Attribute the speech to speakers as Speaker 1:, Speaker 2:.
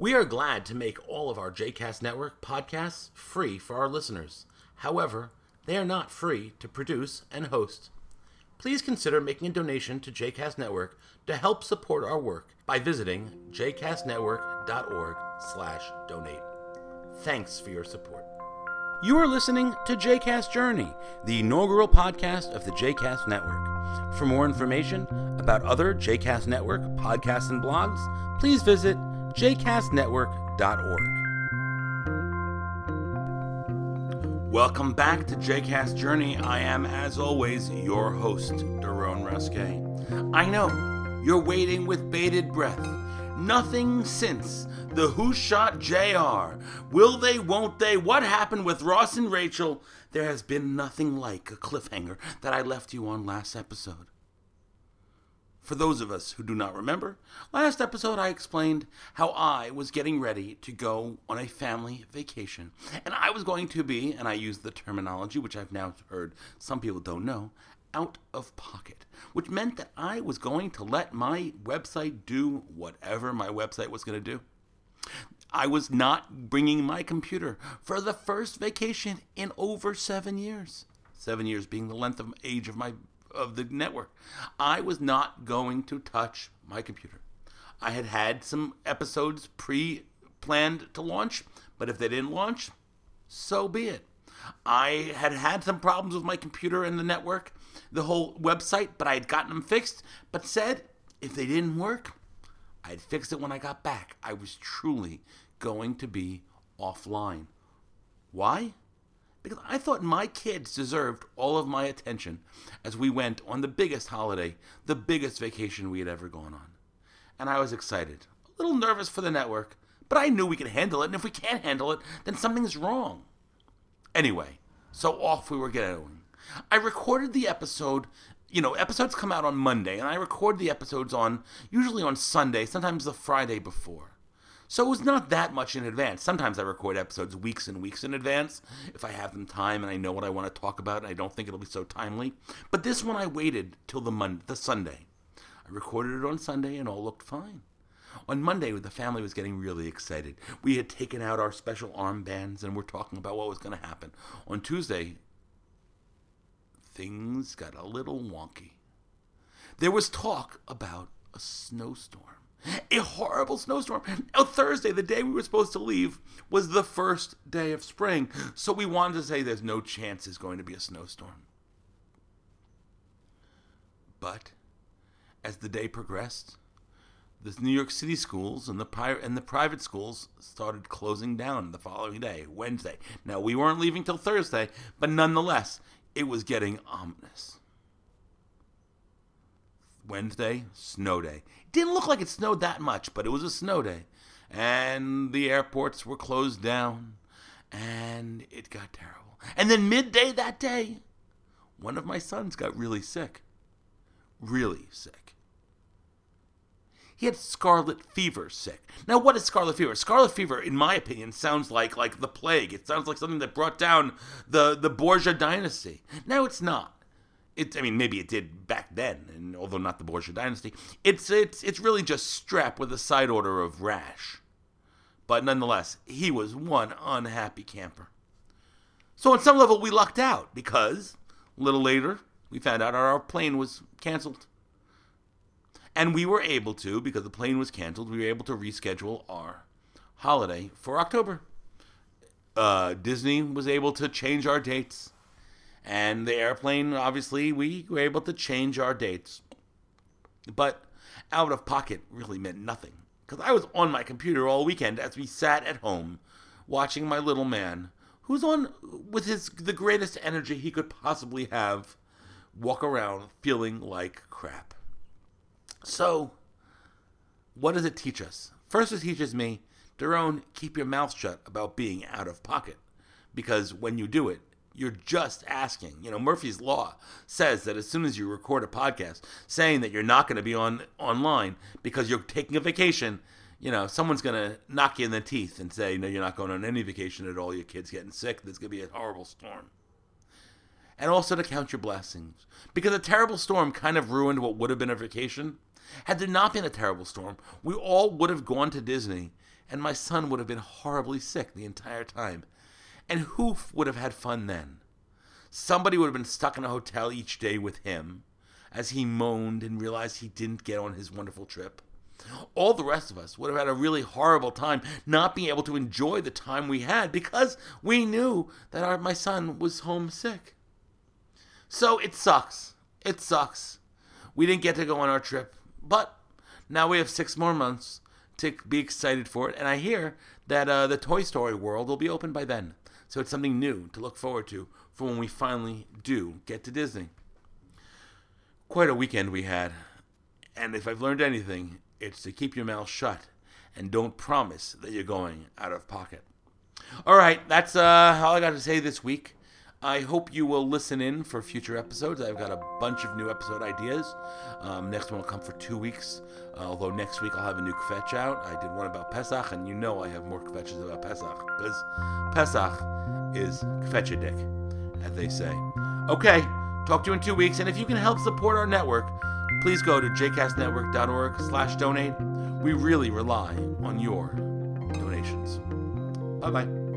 Speaker 1: We are glad to make all of our JCast Network podcasts free for our listeners. However, they are not free to produce and host. Please consider making a donation to JCast Network to help support our work by visiting jcastnetwork.org slash donate. Thanks for your support. You are listening to JCast Journey, the inaugural podcast of the JCast Network. For more information about other JCast Network podcasts and blogs, please visit jcastnetwork.org. Welcome back to JCast Journey. I am, as always, your host, Daron Ruske. I know you're waiting with bated breath. Nothing since the Who Shot JR. Will they, won't they? What happened with Ross and Rachel? There has been nothing like a cliffhanger that I left you on last episode. For those of us who do not remember, last episode I explained how I was getting ready to go on a family vacation. And I was going to be, and I used the terminology which I've now heard some people don't know, out of pocket, which meant that I was going to let my website do whatever my website was going to do. I was not bringing my computer for the first vacation in over seven years. Seven years being the length of age of my of the network. I was not going to touch my computer. I had had some episodes pre planned to launch, but if they didn't launch, so be it. I had had some problems with my computer and the network, the whole website, but I had gotten them fixed, but said if they didn't work, I'd fix it when I got back. I was truly going to be offline. Why? Because I thought my kids deserved all of my attention as we went on the biggest holiday, the biggest vacation we had ever gone on. And I was excited, a little nervous for the network, but I knew we could handle it, and if we can't handle it, then something's wrong. Anyway, so off we were going. I recorded the episode. You know, episodes come out on Monday, and I record the episodes on usually on Sunday, sometimes the Friday before. So it was not that much in advance. Sometimes I record episodes weeks and weeks in advance if I have them time and I know what I want to talk about and I don't think it'll be so timely. But this one I waited till the Monday, the Sunday. I recorded it on Sunday and all looked fine. On Monday, the family was getting really excited. We had taken out our special armbands and we're talking about what was going to happen. On Tuesday, things got a little wonky. There was talk about a snowstorm. A horrible snowstorm. Now, Thursday, the day we were supposed to leave, was the first day of spring. So we wanted to say there's no chance there's going to be a snowstorm. But as the day progressed, the New York City schools and the pri- and the private schools started closing down the following day, Wednesday. Now we weren't leaving till Thursday, but nonetheless, it was getting ominous. Wednesday, snow day. It didn't look like it snowed that much, but it was a snow day. And the airports were closed down, and it got terrible. And then midday that day, one of my sons got really sick. Really sick. He had scarlet fever sick. Now, what is scarlet fever? Scarlet fever, in my opinion, sounds like like the plague. It sounds like something that brought down the, the Borgia dynasty. Now, it's not it, I mean, maybe it did back then, and although not the Borgia dynasty, it's it's it's really just strep with a side order of rash. But nonetheless, he was one unhappy camper. So on some level, we lucked out because a little later we found out our plane was canceled, and we were able to because the plane was canceled. We were able to reschedule our holiday for October. Uh, Disney was able to change our dates and the airplane, obviously, we were able to change our dates. But out of pocket really meant nothing. Because I was on my computer all weekend as we sat at home watching my little man, who's on with his the greatest energy he could possibly have, walk around feeling like crap. So, what does it teach us? First, it teaches me, Daron, keep your mouth shut about being out of pocket. Because when you do it, you're just asking. You know, Murphy's Law says that as soon as you record a podcast saying that you're not going to be on online because you're taking a vacation, you know, someone's going to knock you in the teeth and say, no, you're not going on any vacation at all. Your kid's getting sick. There's going to be a horrible storm. And also to count your blessings. Because a terrible storm kind of ruined what would have been a vacation. Had there not been a terrible storm, we all would have gone to Disney and my son would have been horribly sick the entire time. And who would have had fun then? Somebody would have been stuck in a hotel each day with him as he moaned and realized he didn't get on his wonderful trip. All the rest of us would have had a really horrible time not being able to enjoy the time we had because we knew that our, my son was homesick. So it sucks. It sucks. We didn't get to go on our trip, but now we have six more months to be excited for it. And I hear that uh, the Toy Story world will be open by then. So it's something new to look forward to for when we finally do get to Disney. Quite a weekend we had. And if I've learned anything, it's to keep your mouth shut and don't promise that you're going out of pocket. All right, that's uh, all I got to say this week. I hope you will listen in for future episodes. I've got a bunch of new episode ideas. Um, next one will come for two weeks, uh, although next week I'll have a new kvetch out. I did one about Pesach, and you know I have more kvetches about Pesach, because Pesach is kvetchadik, as they say. Okay, talk to you in two weeks, and if you can help support our network, please go to jcastnetwork.org slash donate. We really rely on your donations. Bye-bye.